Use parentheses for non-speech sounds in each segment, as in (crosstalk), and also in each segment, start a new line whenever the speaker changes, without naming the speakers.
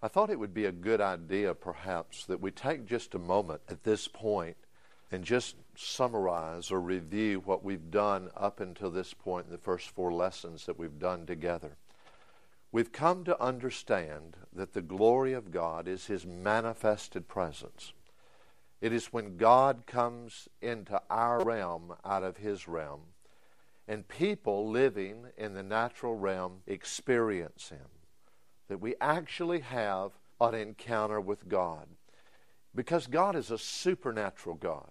I thought it would be a good idea, perhaps, that we take just a moment at this point and just summarize or review what we've done up until this point in the first four lessons that we've done together. We've come to understand that the glory of God is His manifested presence. It is when God comes into our realm out of His realm, and people living in the natural realm experience Him that we actually have an encounter with God. Because God is a supernatural God.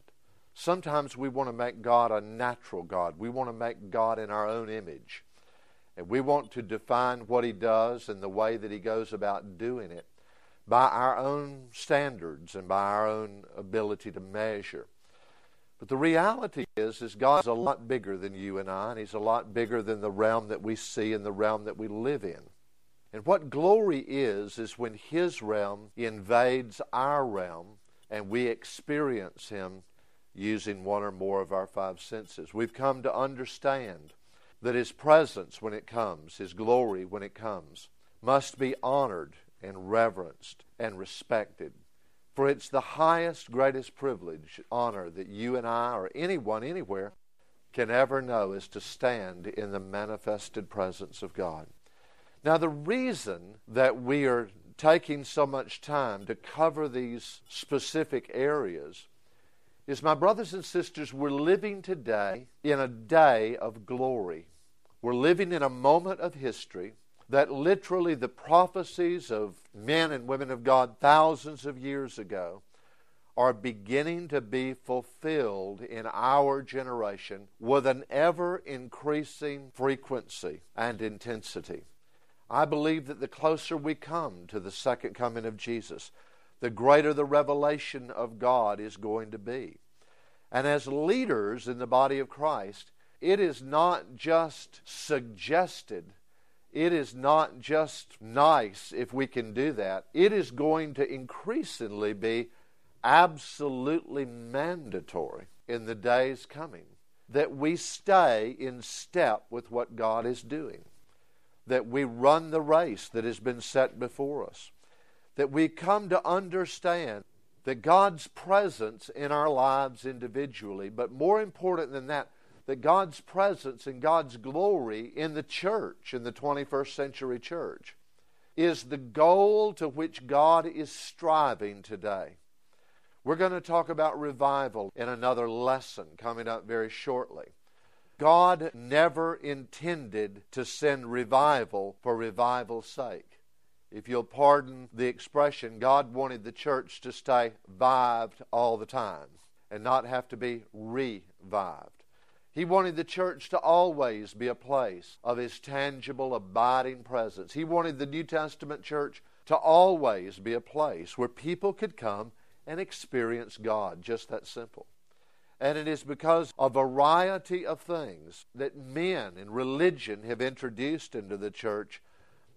Sometimes we want to make God a natural God. We want to make God in our own image. And we want to define what He does and the way that He goes about doing it by our own standards and by our own ability to measure. But the reality is, is God's a lot bigger than you and I, and He's a lot bigger than the realm that we see and the realm that we live in. And what glory is, is when His realm invades our realm and we experience Him using one or more of our five senses. We've come to understand that His presence, when it comes, His glory, when it comes, must be honored and reverenced and respected. For it's the highest, greatest privilege, honor that you and I, or anyone anywhere, can ever know is to stand in the manifested presence of God. Now, the reason that we are taking so much time to cover these specific areas is, my brothers and sisters, we're living today in a day of glory. We're living in a moment of history that literally the prophecies of men and women of God thousands of years ago are beginning to be fulfilled in our generation with an ever increasing frequency and intensity. I believe that the closer we come to the second coming of Jesus, the greater the revelation of God is going to be. And as leaders in the body of Christ, it is not just suggested, it is not just nice if we can do that. It is going to increasingly be absolutely mandatory in the days coming that we stay in step with what God is doing that we run the race that has been set before us, that we come to understand that God's presence in our lives individually, but more important than that, that God's presence and God's glory in the church, in the 21st century church, is the goal to which God is striving today. We're going to talk about revival in another lesson coming up very shortly. God never intended to send revival for revival's sake. If you'll pardon the expression, God wanted the church to stay vived all the time and not have to be revived. He wanted the church to always be a place of His tangible, abiding presence. He wanted the New Testament church to always be a place where people could come and experience God. Just that simple. And it is because a variety of things that men and religion have introduced into the church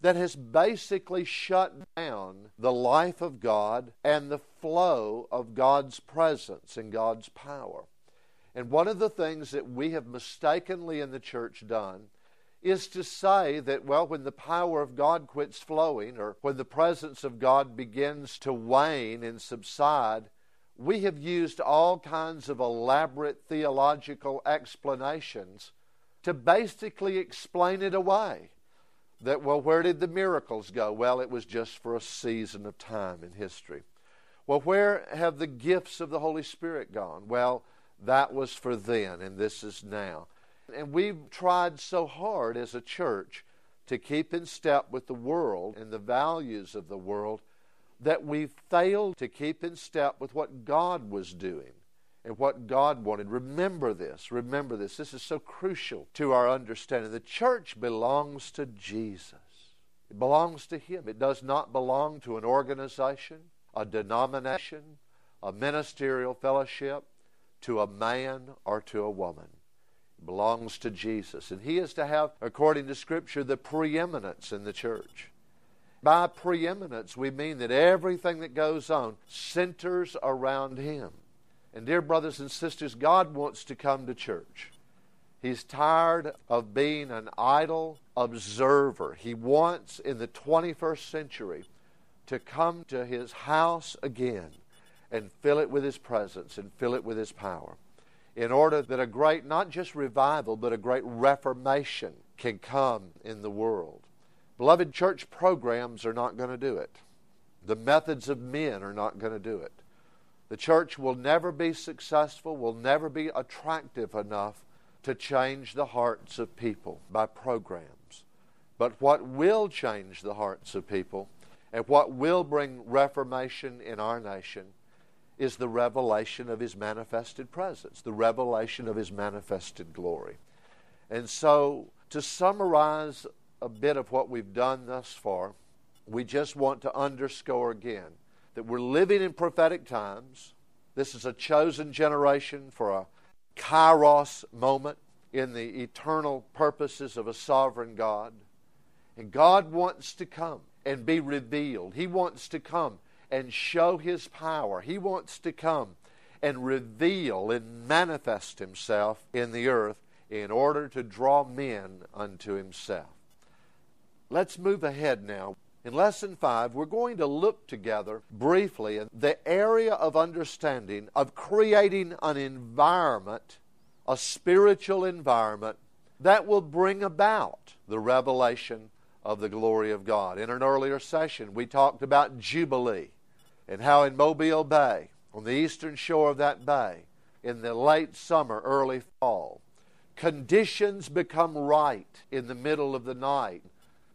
that has basically shut down the life of God and the flow of God's presence and God's power. And one of the things that we have mistakenly in the church done is to say that, well, when the power of God quits flowing or when the presence of God begins to wane and subside, we have used all kinds of elaborate theological explanations to basically explain it away. That, well, where did the miracles go? Well, it was just for a season of time in history. Well, where have the gifts of the Holy Spirit gone? Well, that was for then, and this is now. And we've tried so hard as a church to keep in step with the world and the values of the world that we failed to keep in step with what God was doing and what God wanted. Remember this. Remember this. This is so crucial to our understanding. The church belongs to Jesus, it belongs to Him. It does not belong to an organization, a denomination, a ministerial fellowship, to a man or to a woman. It belongs to Jesus. And He is to have, according to Scripture, the preeminence in the church. By preeminence, we mean that everything that goes on centers around Him. And, dear brothers and sisters, God wants to come to church. He's tired of being an idle observer. He wants, in the 21st century, to come to his house again and fill it with his presence and fill it with his power in order that a great, not just revival, but a great reformation can come in the world. Beloved, church programs are not going to do it. The methods of men are not going to do it. The church will never be successful, will never be attractive enough to change the hearts of people by programs. But what will change the hearts of people and what will bring reformation in our nation is the revelation of His manifested presence, the revelation of His manifested glory. And so, to summarize a bit of what we've done thus far, we just want to underscore again that we're living in prophetic times. This is a chosen generation for a kairos moment in the eternal purposes of a sovereign God. And God wants to come and be revealed. He wants to come and show His power. He wants to come and reveal and manifest Himself in the earth in order to draw men unto Himself. Let's move ahead now. In Lesson 5, we're going to look together briefly in the area of understanding of creating an environment, a spiritual environment, that will bring about the revelation of the glory of God. In an earlier session, we talked about Jubilee and how in Mobile Bay, on the eastern shore of that bay, in the late summer, early fall, conditions become right in the middle of the night.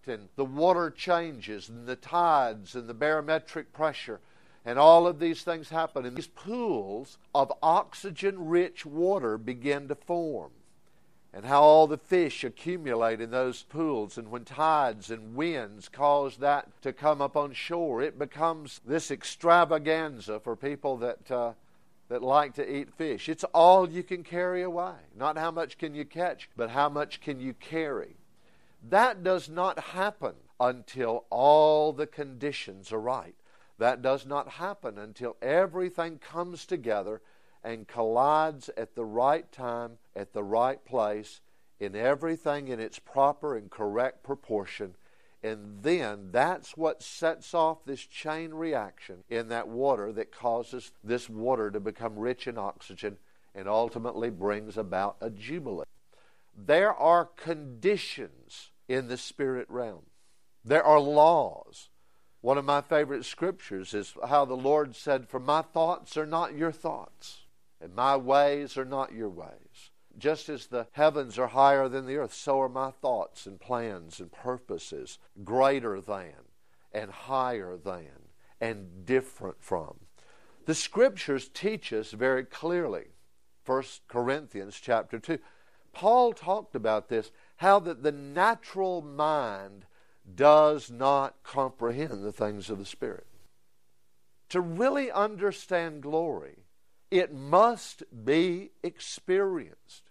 And the water changes, and the tides, and the barometric pressure, and all of these things happen. And these pools of oxygen rich water begin to form and how all the fish accumulate in those pools. And when tides and winds cause that to come up on shore, it becomes this extravaganza for people that, uh, that like to eat fish. It's all you can carry away. Not how much can you catch, but how much can you carry. That does not happen until all the conditions are right. That does not happen until everything comes together and collides at the right time, at the right place, in everything in its proper and correct proportion. And then that's what sets off this chain reaction in that water that causes this water to become rich in oxygen and ultimately brings about a jubilee. There are conditions in the spirit realm, there are laws. One of my favorite scriptures is how the Lord said, For my thoughts are not your thoughts and my ways are not your ways. Just as the heavens are higher than the earth, so are my thoughts and plans and purposes greater than and higher than and different from. The scriptures teach us very clearly. 1 Corinthians chapter 2. Paul talked about this, how that the natural mind does not comprehend the things of the Spirit. To really understand glory, it must be experienced.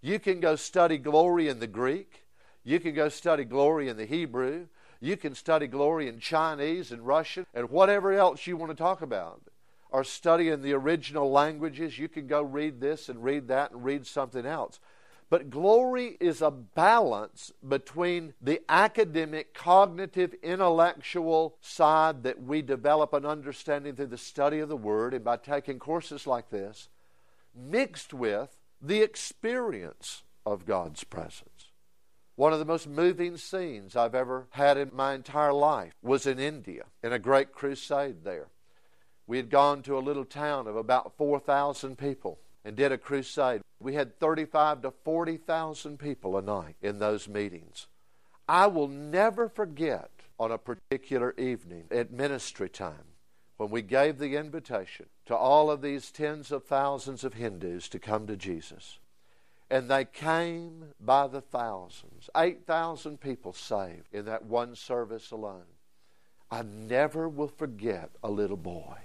You can go study glory in the Greek. You can go study glory in the Hebrew. You can study glory in Chinese and Russian and whatever else you want to talk about. Or study in the original languages. You can go read this and read that and read something else. But glory is a balance between the academic, cognitive, intellectual side that we develop an understanding through the study of the Word and by taking courses like this, mixed with the experience of God's presence. One of the most moving scenes I've ever had in my entire life was in India, in a great crusade there. We had gone to a little town of about 4,000 people and did a crusade. We had 35 to 40,000 people a night in those meetings. I will never forget on a particular evening at ministry time when we gave the invitation to all of these tens of thousands of Hindus to come to Jesus. And they came by the thousands. 8,000 people saved in that one service alone. I never will forget a little boy.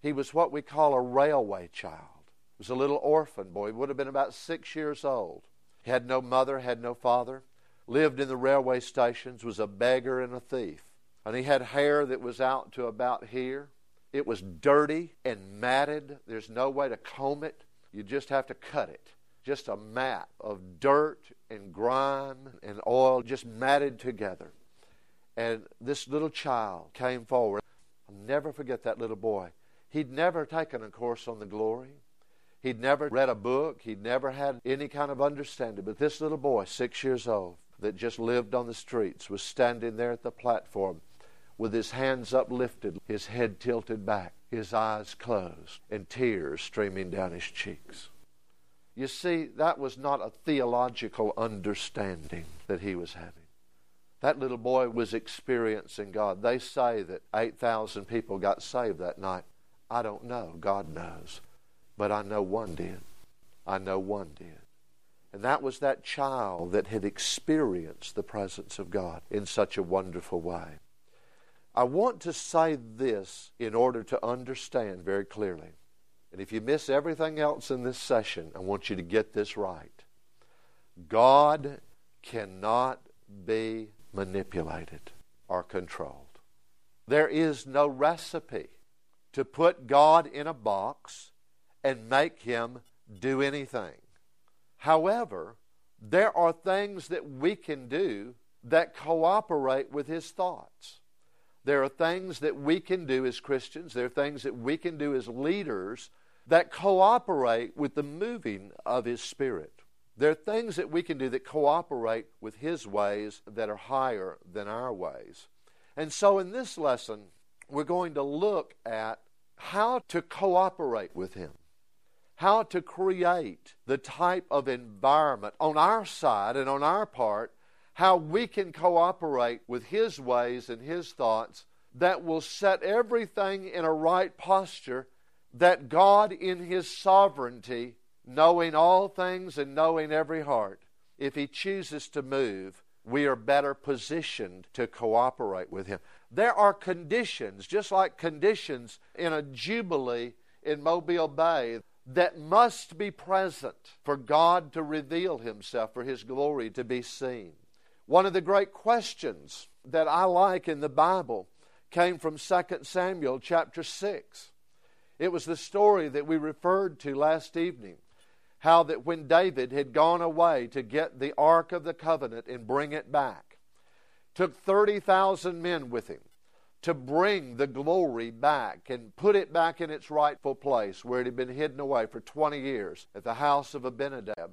He was what we call a railway child was a little orphan boy. Would have been about six years old. He had no mother, had no father, lived in the railway stations, was a beggar and a thief. And he had hair that was out to about here. It was dirty and matted. There's no way to comb it. You just have to cut it. Just a mat of dirt and grime and oil just matted together. And this little child came forward. I'll never forget that little boy. He'd never taken a course on the glory. He'd never read a book. He'd never had any kind of understanding. But this little boy, six years old, that just lived on the streets, was standing there at the platform with his hands uplifted, his head tilted back, his eyes closed, and tears streaming down his cheeks. You see, that was not a theological understanding that he was having. That little boy was experiencing God. They say that 8,000 people got saved that night. I don't know. God knows. But I know one did. I know one did. And that was that child that had experienced the presence of God in such a wonderful way. I want to say this in order to understand very clearly. And if you miss everything else in this session, I want you to get this right. God cannot be manipulated or controlled. There is no recipe to put God in a box and make him do anything. However, there are things that we can do that cooperate with his thoughts. There are things that we can do as Christians, there are things that we can do as leaders that cooperate with the moving of His Spirit. There are things that we can do that cooperate with His ways that are higher than our ways. And so in this lesson, we're going to look at how to cooperate with Him, how to create the type of environment on our side and on our part how we can cooperate with His ways and His thoughts that will set everything in a right posture, that God, in His sovereignty, knowing all things and knowing every heart, if He chooses to move, we are better positioned to cooperate with Him. There are conditions, just like conditions in a jubilee in Mobile Bay, that must be present for God to reveal Himself, for His glory to be seen. One of the great questions that I like in the Bible came from 2 Samuel chapter 6. It was the story that we referred to last evening. How that when David had gone away to get the Ark of the Covenant and bring it back, took 30,000 men with him to bring the glory back and put it back in its rightful place where it had been hidden away for 20 years at the house of Abinadab.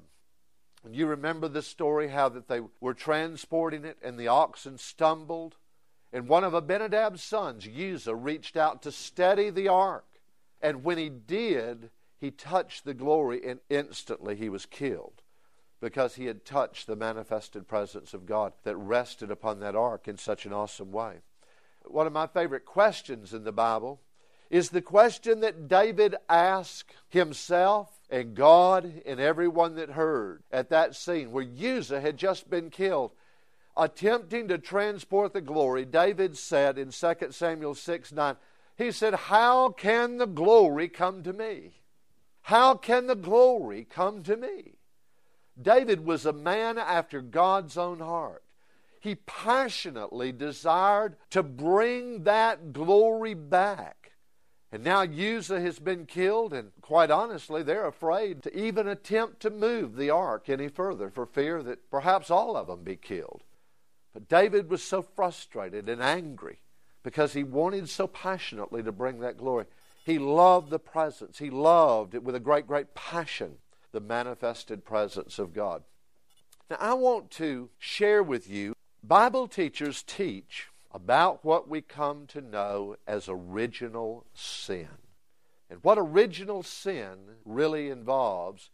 And you remember the story how that they were transporting it and the oxen stumbled. And one of Abinadab's sons, Uzzah, reached out to steady the ark. And when he did, he touched the glory and instantly he was killed because he had touched the manifested presence of God that rested upon that ark in such an awesome way. One of my favorite questions in the Bible is the question that David asked himself and God and everyone that heard at that scene where Uzzah had just been killed. Attempting to transport the glory, David said in 2 Samuel 6 9, he said, How can the glory come to me? How can the glory come to me? David was a man after God's own heart. He passionately desired to bring that glory back. And now Uzzah has been killed, and quite honestly, they're afraid to even attempt to move the ark any further for fear that perhaps all of them be killed. But David was so frustrated and angry because he wanted so passionately to bring that glory. He loved the presence, he loved it with a great, great passion, the manifested presence of God. Now, I want to share with you Bible teachers teach about what we come to know as original sin. And what original sin really involves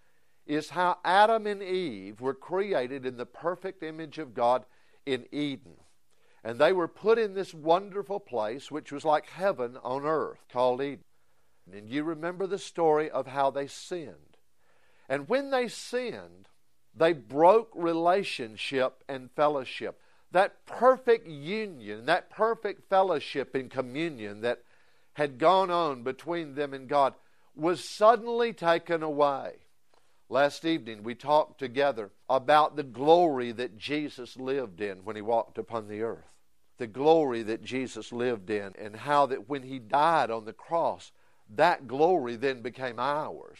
is how Adam and Eve were created in the perfect image of God in Eden. And they were put in this wonderful place, which was like heaven on earth, called Eden. And you remember the story of how they sinned. And when they sinned, they broke relationship and fellowship that perfect union, that perfect fellowship and communion that had gone on between them and God was suddenly taken away. Last evening we talked together about the glory that Jesus lived in when he walked upon the earth. The glory that Jesus lived in, and how that when he died on the cross, that glory then became ours.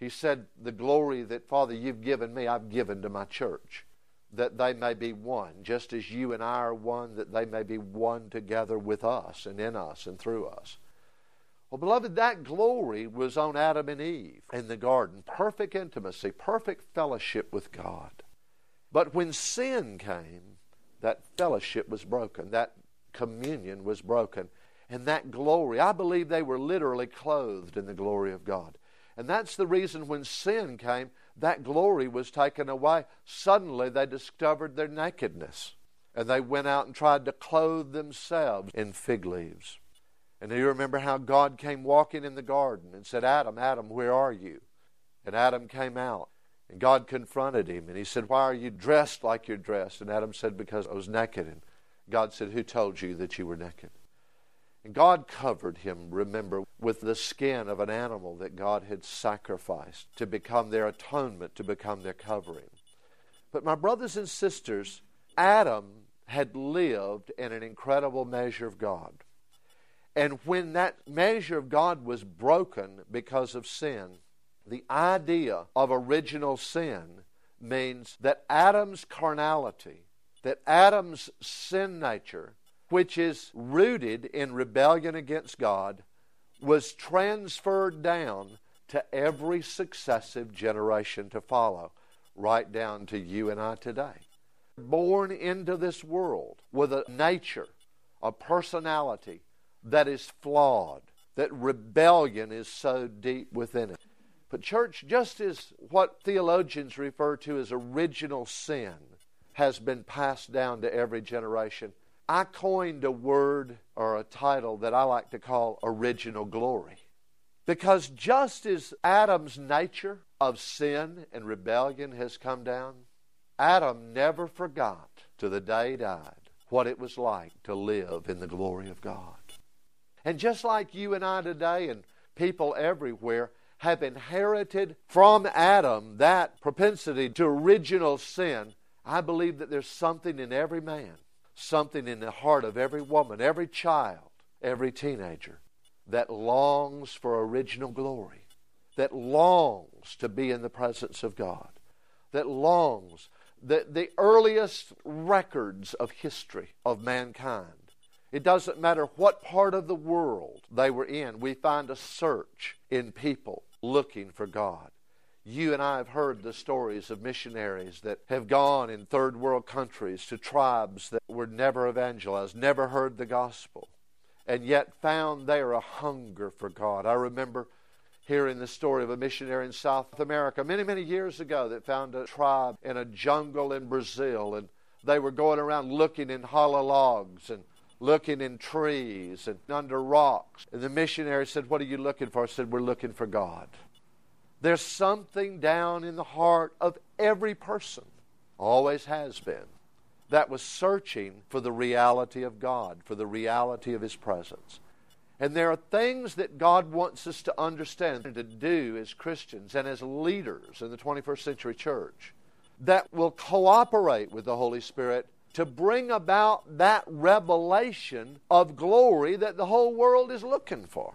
He said, The glory that, Father, you've given me, I've given to my church. That they may be one, just as you and I are one, that they may be one together with us and in us and through us. Well, beloved, that glory was on Adam and Eve in the garden. Perfect intimacy, perfect fellowship with God. But when sin came, that fellowship was broken, that communion was broken, and that glory, I believe they were literally clothed in the glory of God. And that's the reason when sin came, that glory was taken away. Suddenly they discovered their nakedness, and they went out and tried to clothe themselves in fig leaves. And you remember how God came walking in the garden and said, Adam, Adam, where are you? And Adam came out. And God confronted him and he said, Why are you dressed like you're dressed? And Adam said, Because I was naked. And God said, Who told you that you were naked? And God covered him, remember, with the skin of an animal that God had sacrificed to become their atonement, to become their covering. But my brothers and sisters, Adam had lived in an incredible measure of God. And when that measure of God was broken because of sin, the idea of original sin means that Adam's carnality, that Adam's sin nature, which is rooted in rebellion against God, was transferred down to every successive generation to follow, right down to you and I today. Born into this world with a nature, a personality, that is flawed, that rebellion is so deep within it. But, church, just as what theologians refer to as original sin has been passed down to every generation, I coined a word or a title that I like to call original glory. Because just as Adam's nature of sin and rebellion has come down, Adam never forgot to the day he died what it was like to live in the glory of God. And just like you and I today and people everywhere have inherited from Adam that propensity to original sin, I believe that there's something in every man, something in the heart of every woman, every child, every teenager that longs for original glory, that longs to be in the presence of God, that longs that the earliest records of history of mankind it doesn't matter what part of the world they were in, we find a search in people looking for God. You and I have heard the stories of missionaries that have gone in third world countries to tribes that were never evangelized, never heard the gospel, and yet found there a hunger for God. I remember hearing the story of a missionary in South America many, many years ago that found a tribe in a jungle in Brazil, and they were going around looking in hollow logs and looking in trees and under rocks. And the missionary said, What are you looking for? I said, We're looking for God. There's something down in the heart of every person, always has been, that was searching for the reality of God, for the reality of His presence. And there are things that God wants us to understand and to do as Christians and as leaders in the 21st century church that will cooperate with the Holy Spirit to bring about that revelation of glory that the whole world is looking for.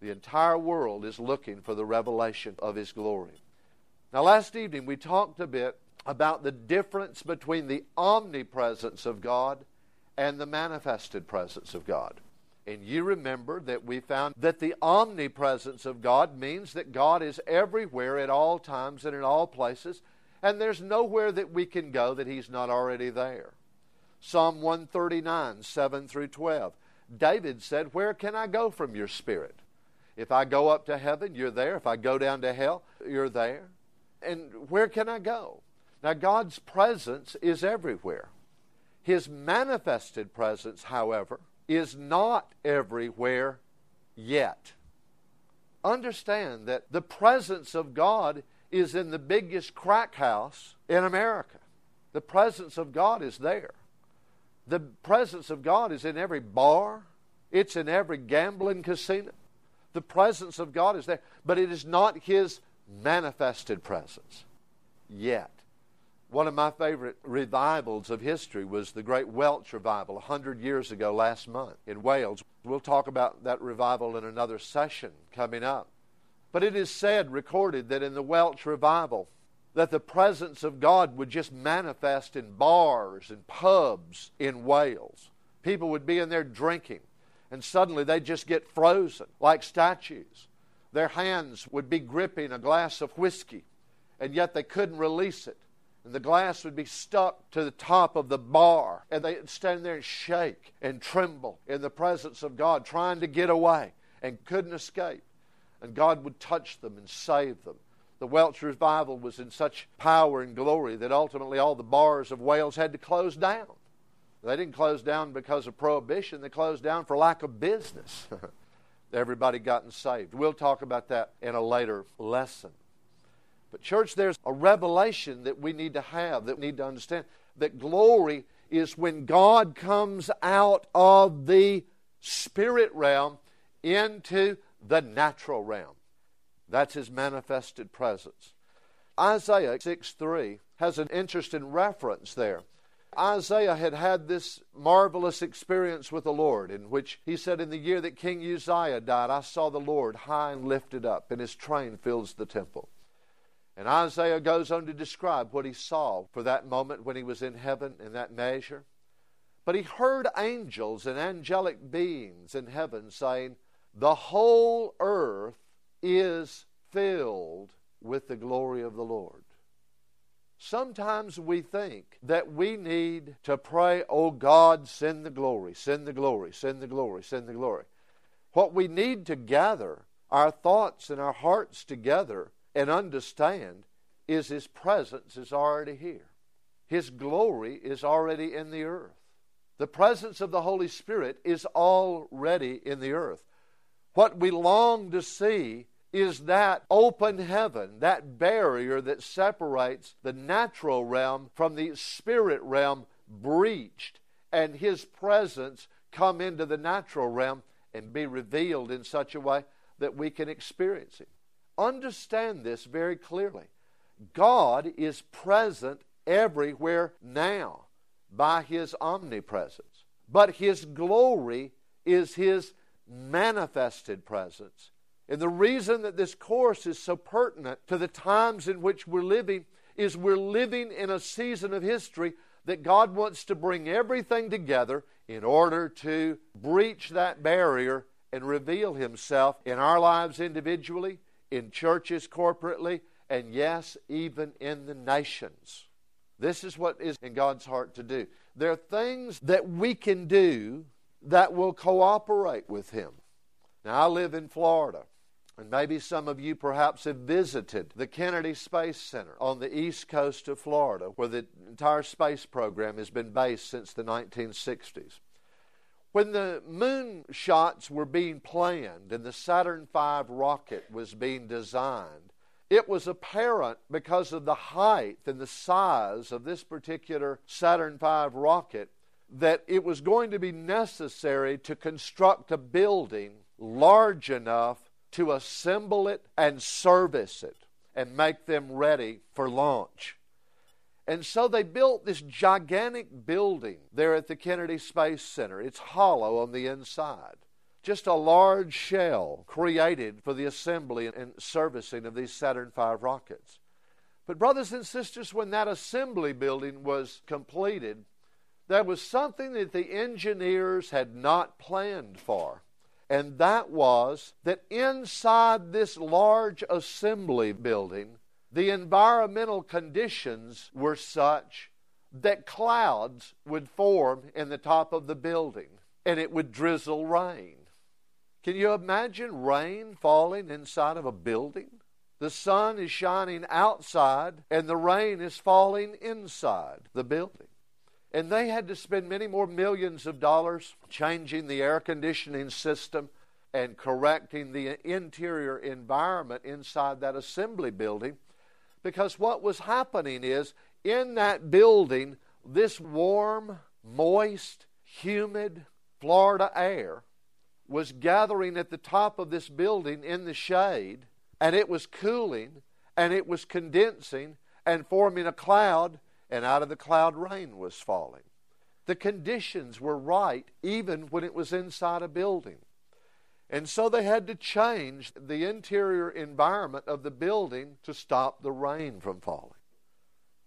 The entire world is looking for the revelation of His glory. Now, last evening we talked a bit about the difference between the omnipresence of God and the manifested presence of God. And you remember that we found that the omnipresence of God means that God is everywhere at all times and in all places, and there's nowhere that we can go that He's not already there. Psalm 139, 7 through 12. David said, Where can I go from your spirit? If I go up to heaven, you're there. If I go down to hell, you're there. And where can I go? Now, God's presence is everywhere. His manifested presence, however, is not everywhere yet. Understand that the presence of God is in the biggest crack house in America. The presence of God is there. The presence of God is in every bar, it's in every gambling casino. The presence of God is there, but it is not His manifested presence yet. One of my favorite revivals of history was the Great Welsh Revival 100 years ago last month in Wales. We'll talk about that revival in another session coming up. But it is said, recorded, that in the Welsh revival, that the presence of God would just manifest in bars and pubs in Wales. People would be in there drinking, and suddenly they'd just get frozen like statues. Their hands would be gripping a glass of whiskey, and yet they couldn't release it. And the glass would be stuck to the top of the bar, and they'd stand there and shake and tremble in the presence of God, trying to get away and couldn't escape. And God would touch them and save them. The Welsh revival was in such power and glory that ultimately all the bars of Wales had to close down. They didn't close down because of prohibition, they closed down for lack of business. (laughs) Everybody gotten saved. We'll talk about that in a later lesson. But, church, there's a revelation that we need to have, that we need to understand that glory is when God comes out of the spirit realm into the natural realm. That's his manifested presence. Isaiah 6 3 has an interesting reference there. Isaiah had had this marvelous experience with the Lord, in which he said, In the year that King Uzziah died, I saw the Lord high and lifted up, and his train fills the temple. And Isaiah goes on to describe what he saw for that moment when he was in heaven in that measure. But he heard angels and angelic beings in heaven saying, The whole earth is filled with the glory of the Lord. Sometimes we think that we need to pray, Oh God, send the glory, send the glory, send the glory, send the glory. What we need to gather our thoughts and our hearts together and understand is His presence is already here. His glory is already in the earth. The presence of the Holy Spirit is already in the earth. What we long to see is that open heaven, that barrier that separates the natural realm from the spirit realm breached, and His presence come into the natural realm and be revealed in such a way that we can experience him. Understand this very clearly. God is present everywhere now by His omnipresence, but His glory is His manifested presence and the reason that this course is so pertinent to the times in which we're living is we're living in a season of history that God wants to bring everything together in order to breach that barrier and reveal Himself in our lives individually, in churches corporately, and yes, even in the nations. This is what is in God's heart to do. There are things that we can do that will cooperate with Him. Now, I live in Florida. And maybe some of you perhaps have visited the Kennedy Space Center on the east coast of Florida, where the entire space program has been based since the 1960s. When the moon shots were being planned and the Saturn V rocket was being designed, it was apparent because of the height and the size of this particular Saturn V rocket that it was going to be necessary to construct a building large enough to assemble it and service it and make them ready for launch. And so they built this gigantic building there at the Kennedy Space Center. It's hollow on the inside. Just a large shell created for the assembly and servicing of these Saturn V rockets. But, brothers and sisters, when that assembly building was completed, there was something that the engineers had not planned for and that was that inside this large assembly building, the environmental conditions were such that clouds would form in the top of the building and it would drizzle rain. Can you imagine rain falling inside of a building? The sun is shining outside and the rain is falling inside the building. And they had to spend many more millions of dollars changing the air conditioning system and correcting the interior environment inside that assembly building. Because what was happening is in that building, this warm, moist, humid Florida air was gathering at the top of this building in the shade, and it was cooling, and it was condensing and forming a cloud and out of the cloud rain was falling. The conditions were right even when it was inside a building. And so they had to change the interior environment of the building to stop the rain from falling.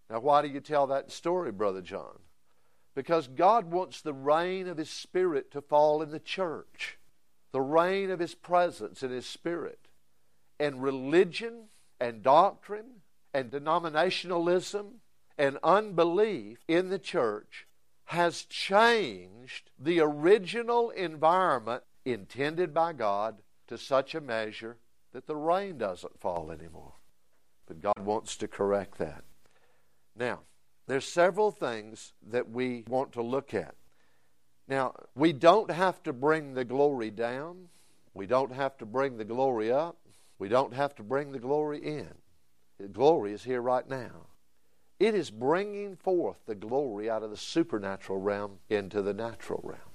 Now, why do you tell that story, Brother John? Because God wants the rain of His Spirit to fall in the church, the rain of His presence and His Spirit. And religion and doctrine and denominationalism and unbelief in the church has changed the original environment intended by God to such a measure that the rain doesn't fall anymore. But God wants to correct that. Now, there's several things that we want to look at. Now, we don't have to bring the glory down. We don't have to bring the glory up. We don't have to bring the glory in. The glory is here right now. It is bringing forth the glory out of the supernatural realm into the natural realm.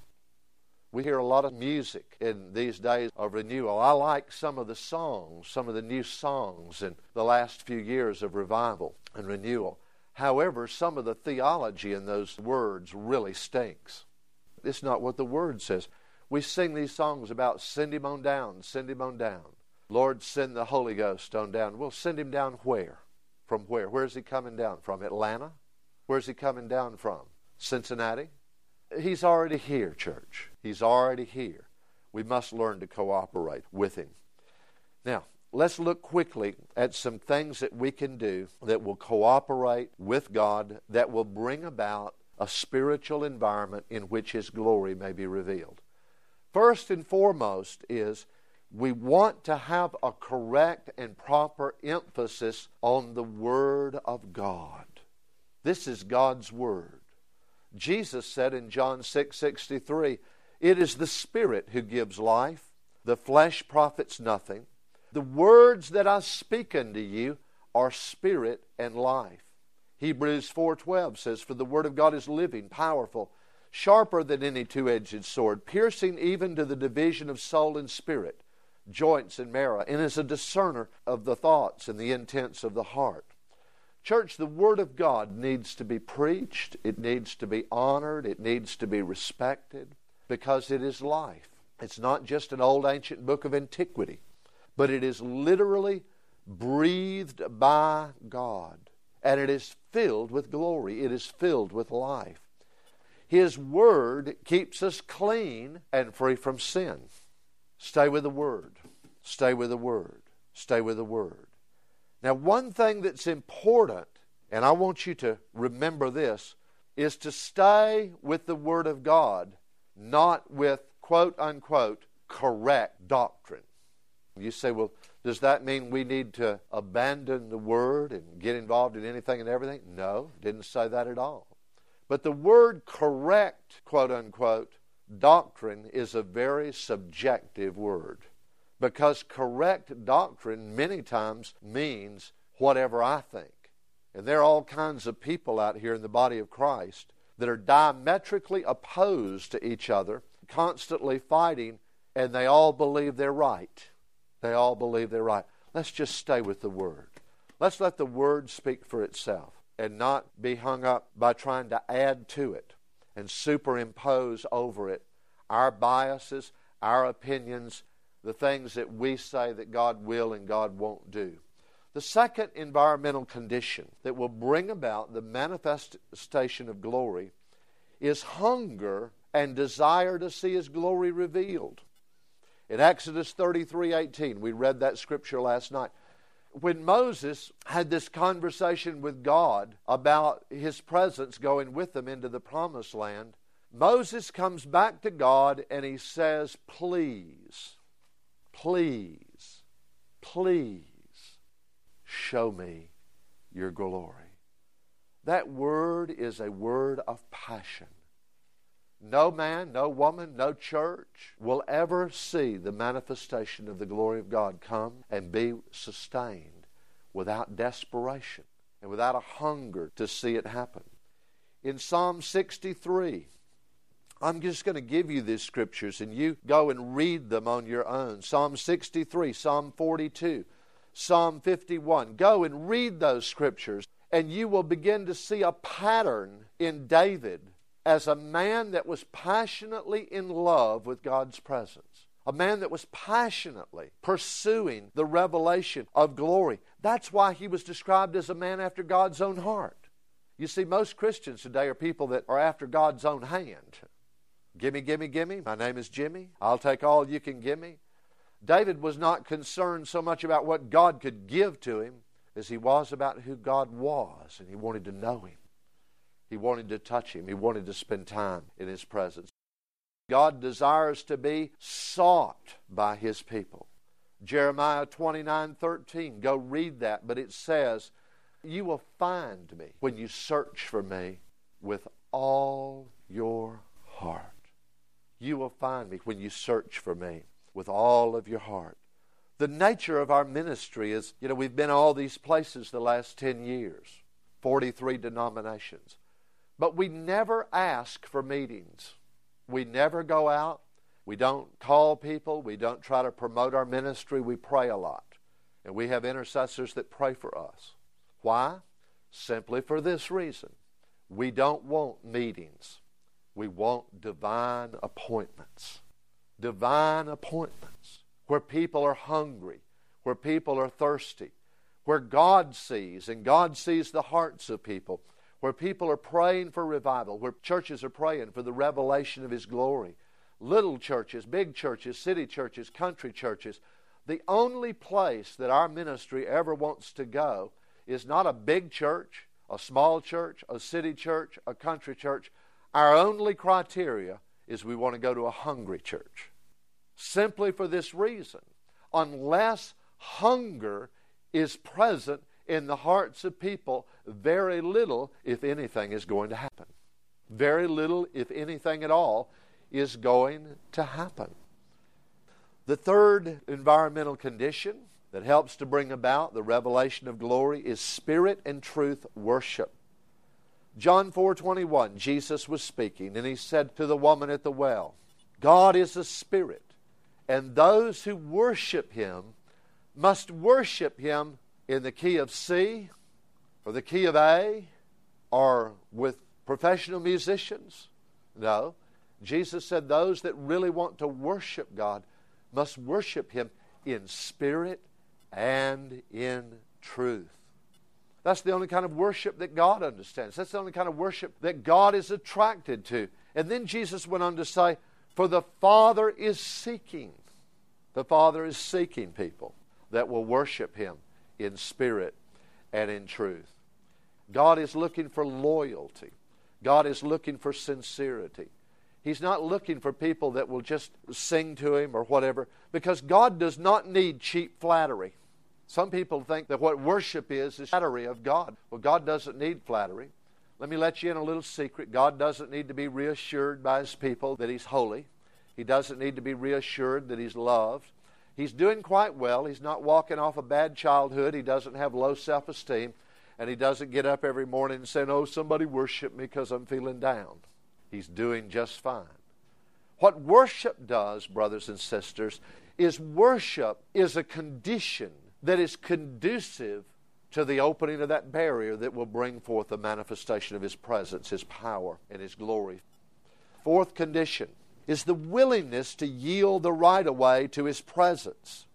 We hear a lot of music in these days of renewal. I like some of the songs, some of the new songs in the last few years of revival and renewal. However, some of the theology in those words really stinks. It's not what the word says. We sing these songs about send him on down, send him on down. Lord, send the Holy Ghost on down. We'll send him down where? From where? Where's he coming down from? Atlanta? Where's he coming down from? Cincinnati? He's already here, church. He's already here. We must learn to cooperate with him. Now, let's look quickly at some things that we can do that will cooperate with God, that will bring about a spiritual environment in which His glory may be revealed. First and foremost is we want to have a correct and proper emphasis on the Word of God. This is God's Word. Jesus said in John 6 63, It is the Spirit who gives life, the flesh profits nothing. The words that I speak unto you are spirit and life. Hebrews 4:12 says for the word of God is living, powerful, sharper than any two-edged sword, piercing even to the division of soul and spirit, joints and marrow, and is a discerner of the thoughts and the intents of the heart. Church, the Word of God needs to be preached, it needs to be honored, it needs to be respected, because it is life. It's not just an old ancient book of antiquity but it is literally breathed by God. And it is filled with glory, it is filled with life. His Word keeps us clean and free from sin. Stay with the Word. Stay with the Word. Stay with the Word. Now, one thing that's important, and I want you to remember this, is to stay with the Word of God, not with quote unquote correct doctrine. You say, well, does that mean we need to abandon the Word and get involved in anything and everything? No, didn't say that at all. But the word correct, quote unquote, doctrine is a very subjective word because correct doctrine many times means whatever I think. And there are all kinds of people out here in the body of Christ that are diametrically opposed to each other, constantly fighting, and they all believe they're right. They all believe they're right. Let's just stay with the Word. Let's let the Word speak for itself and not be hung up by trying to add to it and superimpose over it our biases, our opinions, the things that we say that God will and God won't do. The second environmental condition that will bring about the manifestation of glory is hunger and desire to see His glory revealed. In Exodus 33:18, we read that scripture last night. When Moses had this conversation with God about his presence going with them into the promised land, Moses comes back to God and he says, Please, please, please show me your glory. That word is a word of passion. No man, no woman, no church will ever see the manifestation of the glory of God come and be sustained without desperation and without a hunger to see it happen. In Psalm 63, I'm just going to give you these scriptures and you go and read them on your own. Psalm 63, Psalm 42, Psalm 51. Go and read those scriptures and you will begin to see a pattern in David as a man that was passionately in love with God's presence, a man that was passionately pursuing the revelation of glory. That's why he was described as a man after God's own heart. You see, most Christians today are people that are after God's own hand. Gimme, gimme, gimme. My name is Jimmy. I'll take all you can give me. David was not concerned so much about what God could give to him as he was about who God was, and he wanted to know him. He wanted to touch him. He wanted to spend time in his presence. God desires to be sought by his people. Jeremiah 29 13. Go read that, but it says, You will find me when you search for me with all your heart. You will find me when you search for me with all of your heart. The nature of our ministry is, you know, we've been all these places the last 10 years, 43 denominations. But we never ask for meetings. We never go out. We don't call people. We don't try to promote our ministry. We pray a lot. And we have intercessors that pray for us. Why? Simply for this reason. We don't want meetings. We want divine appointments. Divine appointments where people are hungry, where people are thirsty, where God sees and God sees the hearts of people where people are praying for revival, where churches are praying for the revelation of His glory. Little churches, big churches, city churches, country churches. The only place that our ministry ever wants to go is not a big church, a small church, a city church, a country church. Our only criteria is we want to go to a hungry church. Simply for this reason. Unless hunger is present in the hearts of people, very little, if anything, is going to happen. Very little, if anything at all, is going to happen. The third environmental condition that helps to bring about the revelation of glory is spirit and truth worship. John 4:21 Jesus was speaking and he said to the woman at the well, God is a spirit, and those who worship him must worship him in the key of C or the key of A or with professional musicians. No. Jesus said those that really want to worship God must worship Him in spirit and in truth. That's the only kind of worship that God understands. That's the only kind of worship that God is attracted to. And then Jesus went on to say, For the Father is seeking. The Father is seeking people that will worship Him in spirit and in truth. God is looking for loyalty. God is looking for sincerity. He's not looking for people that will just sing to Him or whatever, because God does not need cheap flattery. Some people think that what worship is is flattery of God. Well, God doesn't need flattery. Let me let you in a little secret. God doesn't need to be reassured by His people that He's holy. He doesn't need to be reassured that He's loved. He's doing quite well. He's not walking off a bad childhood. He doesn't have low self esteem. And he doesn't get up every morning and say, Oh, somebody worship me because I'm feeling down. He's doing just fine. What worship does, brothers and sisters, is worship is a condition that is conducive to the opening of that barrier that will bring forth the manifestation of His presence, His power, and His glory. Fourth condition is the willingness to yield the right of way to his presence.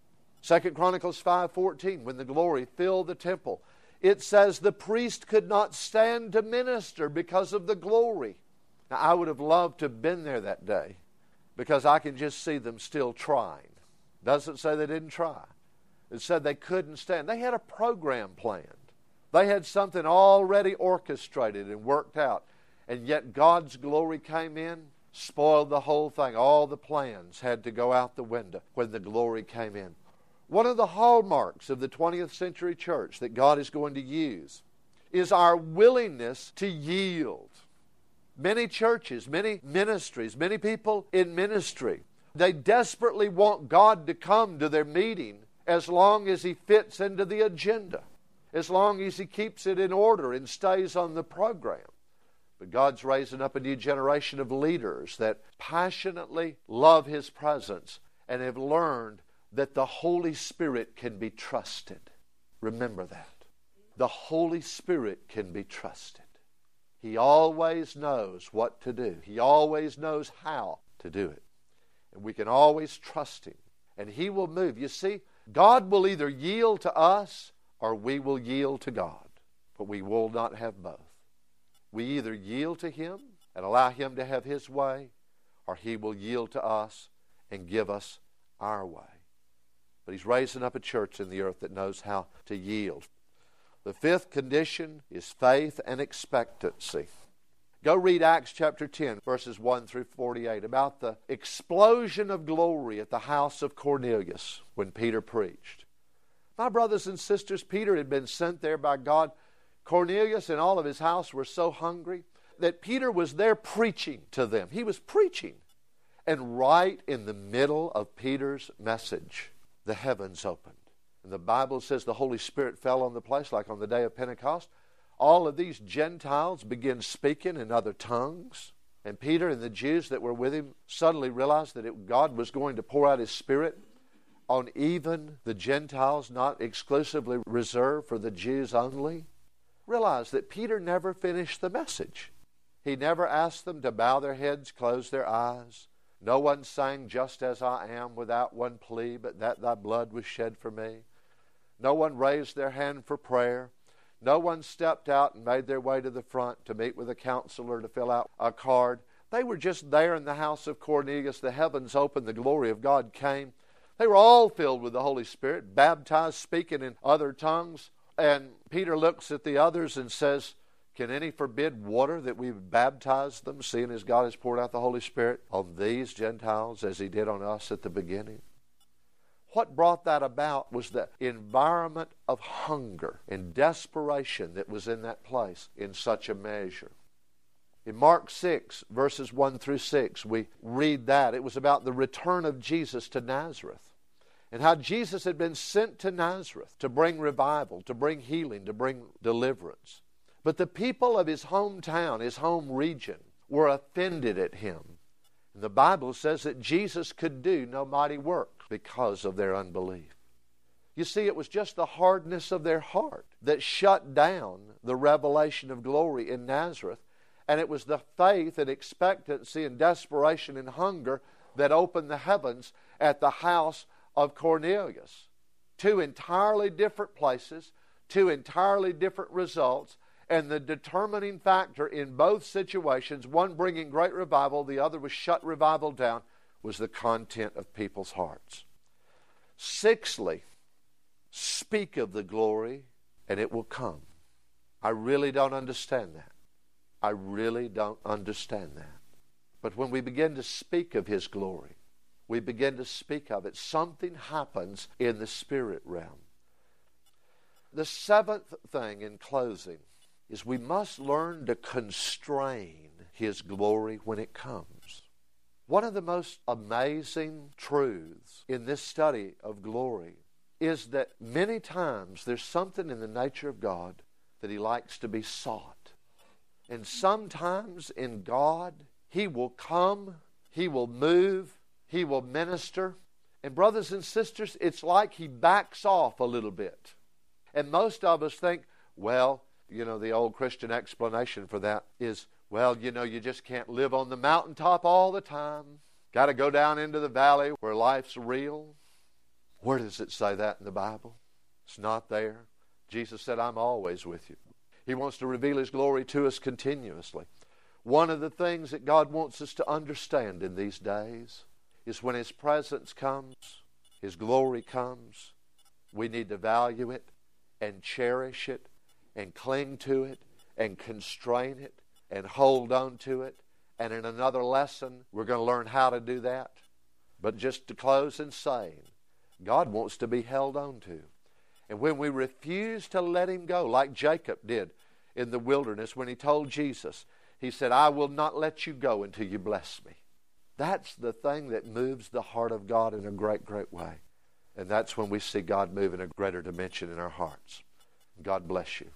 Second Chronicles 5:14 when the glory filled the temple it says the priest could not stand to minister because of the glory. Now I would have loved to have been there that day because I can just see them still trying. Doesn't say they didn't try. It said they couldn't stand. They had a program planned. They had something already orchestrated and worked out. And yet God's glory came in spoiled the whole thing. All the plans had to go out the window when the glory came in. One of the hallmarks of the 20th century church that God is going to use is our willingness to yield. Many churches, many ministries, many people in ministry, they desperately want God to come to their meeting as long as He fits into the agenda, as long as He keeps it in order and stays on the program. But God's raising up a new generation of leaders that passionately love His presence and have learned that the Holy Spirit can be trusted. Remember that. The Holy Spirit can be trusted. He always knows what to do, He always knows how to do it. And we can always trust Him. And He will move. You see, God will either yield to us or we will yield to God. But we will not have both. We either yield to Him and allow Him to have His way, or He will yield to us and give us our way. But He's raising up a church in the earth that knows how to yield. The fifth condition is faith and expectancy. Go read Acts chapter 10, verses 1 through 48, about the explosion of glory at the house of Cornelius when Peter preached. My brothers and sisters, Peter had been sent there by God. Cornelius and all of his house were so hungry that Peter was there preaching to them. He was preaching. And right in the middle of Peter's message, the heavens opened. And the Bible says the Holy Spirit fell on the place like on the day of Pentecost all of these Gentiles begin speaking in other tongues. And Peter and the Jews that were with him suddenly realized that it, God was going to pour out his Spirit on even the Gentiles, not exclusively reserved for the Jews only. Realize that Peter never finished the message. He never asked them to bow their heads, close their eyes. No one sang, Just as I am, without one plea, but that thy blood was shed for me. No one raised their hand for prayer. No one stepped out and made their way to the front to meet with a counselor to fill out a card. They were just there in the house of Cornelius. The heavens opened, the glory of God came. They were all filled with the Holy Spirit, baptized, speaking in other tongues. And Peter looks at the others and says, Can any forbid water that we baptize them, seeing as God has poured out the Holy Spirit on these Gentiles as he did on us at the beginning? What brought that about was the environment of hunger and desperation that was in that place in such a measure. In Mark 6, verses 1 through 6, we read that. It was about the return of Jesus to Nazareth and how Jesus had been sent to Nazareth to bring revival, to bring healing, to bring deliverance. But the people of his hometown, his home region, were offended at him. And the Bible says that Jesus could do no mighty work because of their unbelief. You see, it was just the hardness of their heart that shut down the revelation of glory in Nazareth, and it was the faith and expectancy and desperation and hunger that opened the heavens at the house of Cornelius. Two entirely different places, two entirely different results, and the determining factor in both situations, one bringing great revival, the other was shut revival down, was the content of people's hearts. Sixthly, speak of the glory and it will come. I really don't understand that. I really don't understand that. But when we begin to speak of His glory, we begin to speak of it. Something happens in the spirit realm. The seventh thing in closing is we must learn to constrain His glory when it comes. One of the most amazing truths in this study of glory is that many times there's something in the nature of God that He likes to be sought. And sometimes in God, He will come, He will move, He will minister. And, brothers and sisters, it's like He backs off a little bit. And most of us think, well, you know, the old Christian explanation for that is well, you know, you just can't live on the mountaintop all the time. Got to go down into the valley where life's real. Where does it say that in the Bible? It's not there. Jesus said, I'm always with you. He wants to reveal His glory to us continuously. One of the things that God wants us to understand in these days is when His presence comes, His glory comes, we need to value it and cherish it and cling to it and constrain it and hold on to it. And in another lesson, we're going to learn how to do that. But just to close in saying, God wants to be held on to. And when we refuse to let Him go, like Jacob did in the wilderness when he told Jesus, He said, I will not let you go until you bless me. That's the thing that moves the heart of God in a great, great way. And that's when we see God move in a greater dimension in our hearts. God bless you.